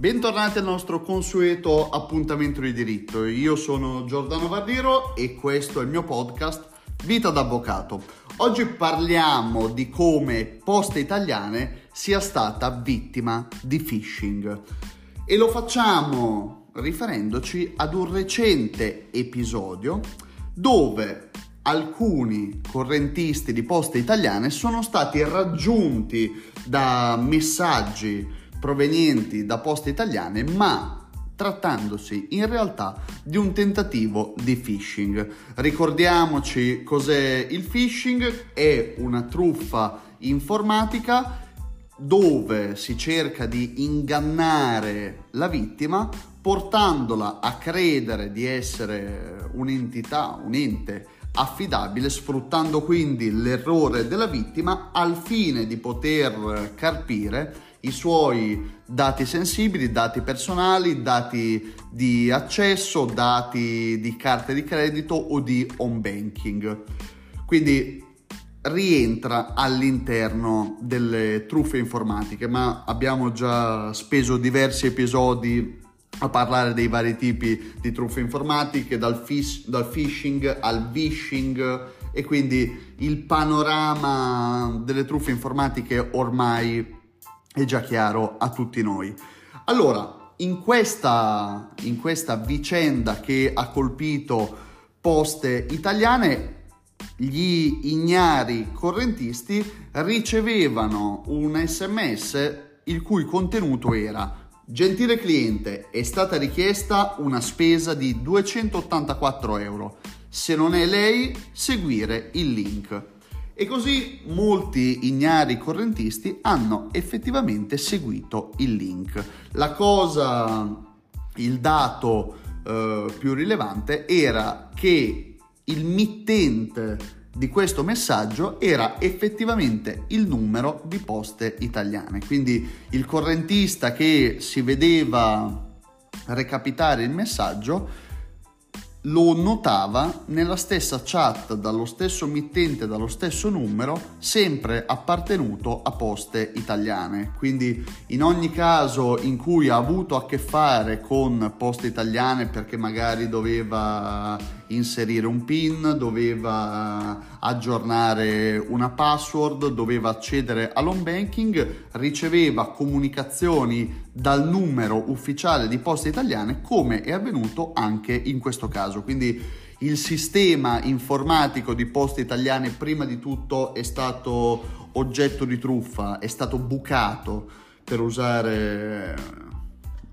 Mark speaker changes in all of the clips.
Speaker 1: Bentornati al nostro consueto appuntamento di diritto. Io sono Giordano Vardiro e questo è il mio podcast Vita d'Avvocato. Oggi parliamo di come Poste Italiane sia stata vittima di phishing e lo facciamo riferendoci ad un recente episodio dove alcuni correntisti di Poste Italiane sono stati raggiunti da messaggi provenienti da poste italiane, ma trattandosi in realtà di un tentativo di phishing. Ricordiamoci cos'è il phishing, è una truffa informatica dove si cerca di ingannare la vittima portandola a credere di essere un'entità, un ente affidabile, sfruttando quindi l'errore della vittima al fine di poter carpire i suoi dati sensibili, dati personali, dati di accesso, dati di carte di credito o di home banking. Quindi rientra all'interno delle truffe informatiche, ma abbiamo già speso diversi episodi a parlare dei vari tipi di truffe informatiche, dal, fish, dal phishing al vishing e quindi il panorama delle truffe informatiche ormai è già chiaro a tutti noi. Allora, in questa, in questa vicenda che ha colpito poste italiane, gli ignari correntisti ricevevano un sms il cui contenuto era Gentile cliente, è stata richiesta una spesa di 284 euro. Se non è lei, seguire il link. E così molti ignari correntisti hanno effettivamente seguito il link. La cosa, il dato eh, più rilevante era che il mittente di questo messaggio era effettivamente il numero di poste italiane. Quindi il correntista che si vedeva recapitare il messaggio lo notava nella stessa chat dallo stesso mittente, dallo stesso numero, sempre appartenuto a poste italiane. Quindi in ogni caso in cui ha avuto a che fare con poste italiane perché magari doveva inserire un PIN, doveva aggiornare una password, doveva accedere all'home banking, riceveva comunicazioni dal numero ufficiale di Poste Italiane come è avvenuto anche in questo caso. Quindi il sistema informatico di Poste Italiane prima di tutto è stato oggetto di truffa, è stato bucato per usare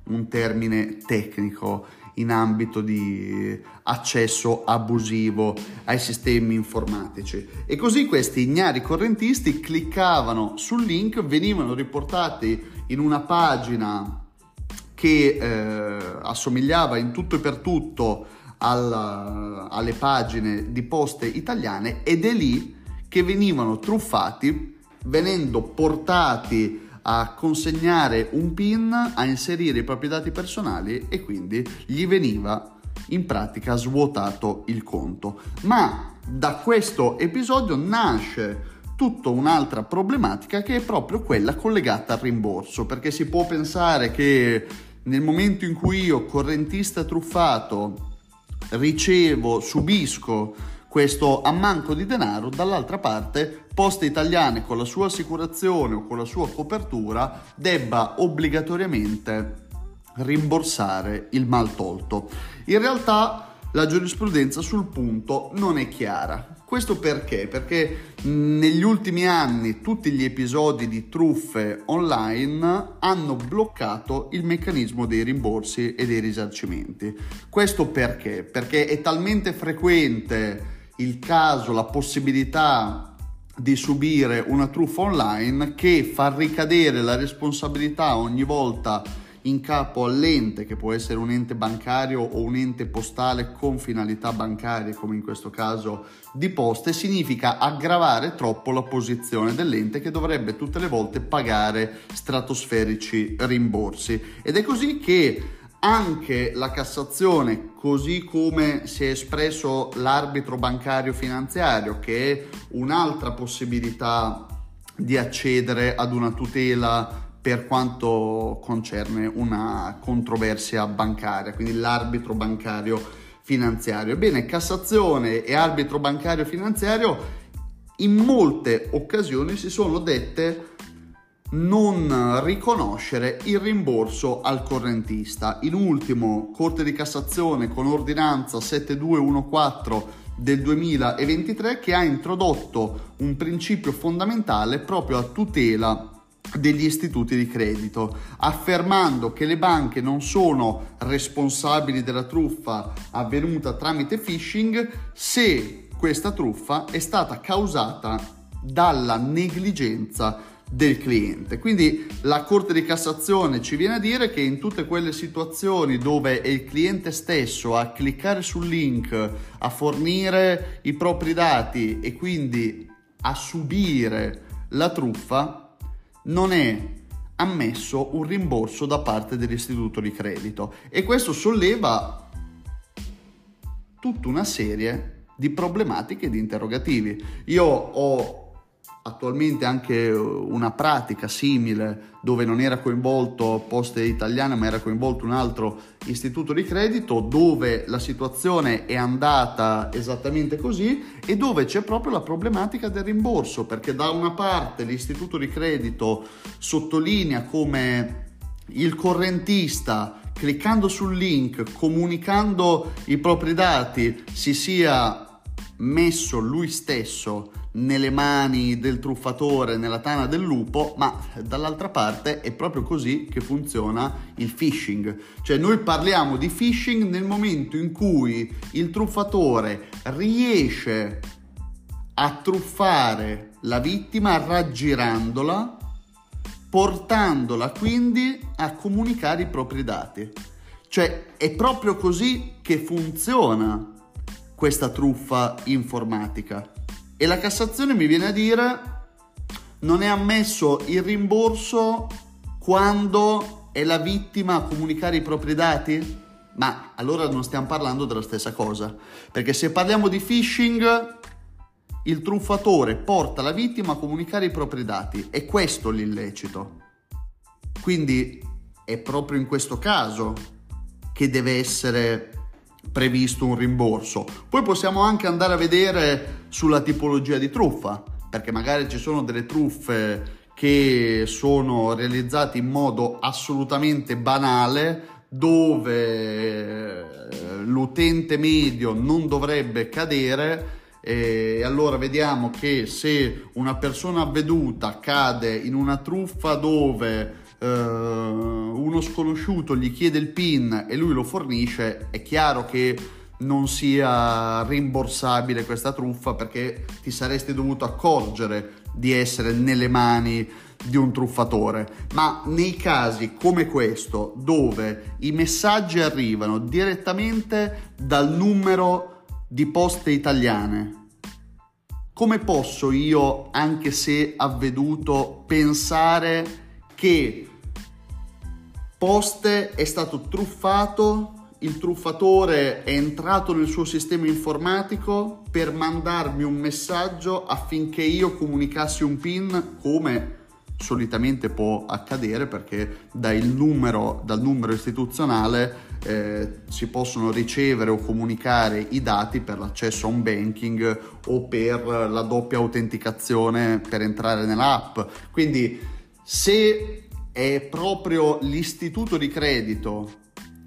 Speaker 1: un termine tecnico in ambito di accesso abusivo ai sistemi informatici. E così questi ignari correntisti cliccavano sul link, venivano riportati in una pagina che eh, assomigliava in tutto e per tutto alla, alle pagine di poste italiane ed è lì che venivano truffati venendo portati a consegnare un PIN, a inserire i propri dati personali e quindi gli veniva in pratica svuotato il conto. Ma da questo episodio nasce tutta un'altra problematica che è proprio quella collegata al rimborso, perché si può pensare che nel momento in cui io, correntista truffato, ricevo, subisco questo ammanco di denaro, dall'altra parte Poste Italiane con la sua assicurazione o con la sua copertura debba obbligatoriamente rimborsare il mal tolto. In realtà la giurisprudenza sul punto non è chiara. Questo perché? Perché negli ultimi anni tutti gli episodi di truffe online hanno bloccato il meccanismo dei rimborsi e dei risarcimenti. Questo perché? Perché è talmente frequente il caso, la possibilità di subire una truffa online che fa ricadere la responsabilità ogni volta in capo all'ente, che può essere un ente bancario o un ente postale con finalità bancarie, come in questo caso di poste, significa aggravare troppo la posizione dell'ente che dovrebbe tutte le volte pagare stratosferici rimborsi. Ed è così che anche la Cassazione, così come si è espresso l'arbitro bancario finanziario, che è un'altra possibilità di accedere ad una tutela per quanto concerne una controversia bancaria, quindi l'arbitro bancario finanziario. Ebbene, Cassazione e arbitro bancario finanziario in molte occasioni si sono dette non riconoscere il rimborso al correntista. In ultimo, Corte di Cassazione con ordinanza 7214 del 2023 che ha introdotto un principio fondamentale proprio a tutela degli istituti di credito, affermando che le banche non sono responsabili della truffa avvenuta tramite phishing se questa truffa è stata causata dalla negligenza del cliente. Quindi la Corte di Cassazione ci viene a dire che in tutte quelle situazioni dove è il cliente stesso a cliccare sul link, a fornire i propri dati e quindi a subire la truffa, non è ammesso un rimborso da parte dell'istituto di credito e questo solleva tutta una serie di problematiche e di interrogativi. Io ho attualmente anche una pratica simile dove non era coinvolto Poste Italiane ma era coinvolto un altro istituto di credito dove la situazione è andata esattamente così e dove c'è proprio la problematica del rimborso perché da una parte l'istituto di credito sottolinea come il correntista cliccando sul link comunicando i propri dati si sia messo lui stesso nelle mani del truffatore, nella tana del lupo, ma dall'altra parte è proprio così che funziona il phishing. Cioè noi parliamo di phishing nel momento in cui il truffatore riesce a truffare la vittima raggirandola, portandola quindi a comunicare i propri dati. Cioè è proprio così che funziona questa truffa informatica. E la Cassazione mi viene a dire non è ammesso il rimborso quando è la vittima a comunicare i propri dati? Ma allora non stiamo parlando della stessa cosa, perché se parliamo di phishing, il truffatore porta la vittima a comunicare i propri dati, è questo l'illecito. Quindi è proprio in questo caso che deve essere previsto un rimborso. Poi possiamo anche andare a vedere sulla tipologia di truffa, perché magari ci sono delle truffe che sono realizzate in modo assolutamente banale dove eh, l'utente medio non dovrebbe cadere e allora vediamo che se una persona avveduta cade in una truffa dove uh, uno sconosciuto gli chiede il PIN e lui lo fornisce, è chiaro che non sia rimborsabile questa truffa perché ti saresti dovuto accorgere di essere nelle mani di un truffatore. Ma nei casi come questo, dove i messaggi arrivano direttamente dal numero di poste italiane, come posso io, anche se avveduto, pensare che Poste è stato truffato, il truffatore è entrato nel suo sistema informatico per mandarmi un messaggio affinché io comunicassi un PIN come solitamente può accadere perché dal numero, dal numero istituzionale eh, si possono ricevere o comunicare i dati per l'accesso a un banking o per la doppia autenticazione per entrare nell'app. Quindi se è proprio l'istituto di credito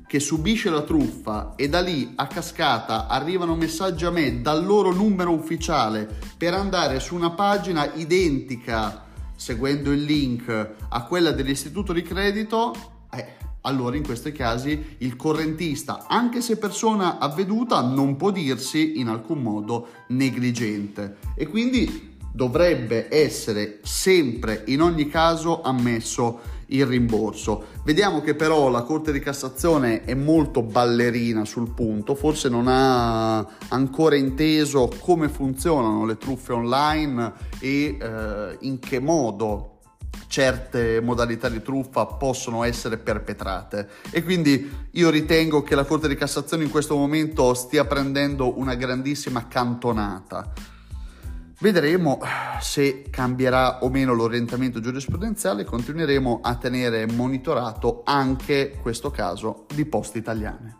Speaker 1: che subisce la truffa e da lì a cascata arrivano messaggi a me dal loro numero ufficiale per andare su una pagina identica seguendo il link a quella dell'istituto di credito, eh, allora in questi casi il correntista, anche se persona avveduta, non può dirsi in alcun modo negligente. E quindi dovrebbe essere sempre in ogni caso ammesso il rimborso. Vediamo che però la Corte di Cassazione è molto ballerina sul punto, forse non ha ancora inteso come funzionano le truffe online e eh, in che modo certe modalità di truffa possono essere perpetrate e quindi io ritengo che la Corte di Cassazione in questo momento stia prendendo una grandissima cantonata Vedremo se cambierà o meno l'orientamento giurisprudenziale, continueremo a tenere monitorato anche questo caso di poste italiane.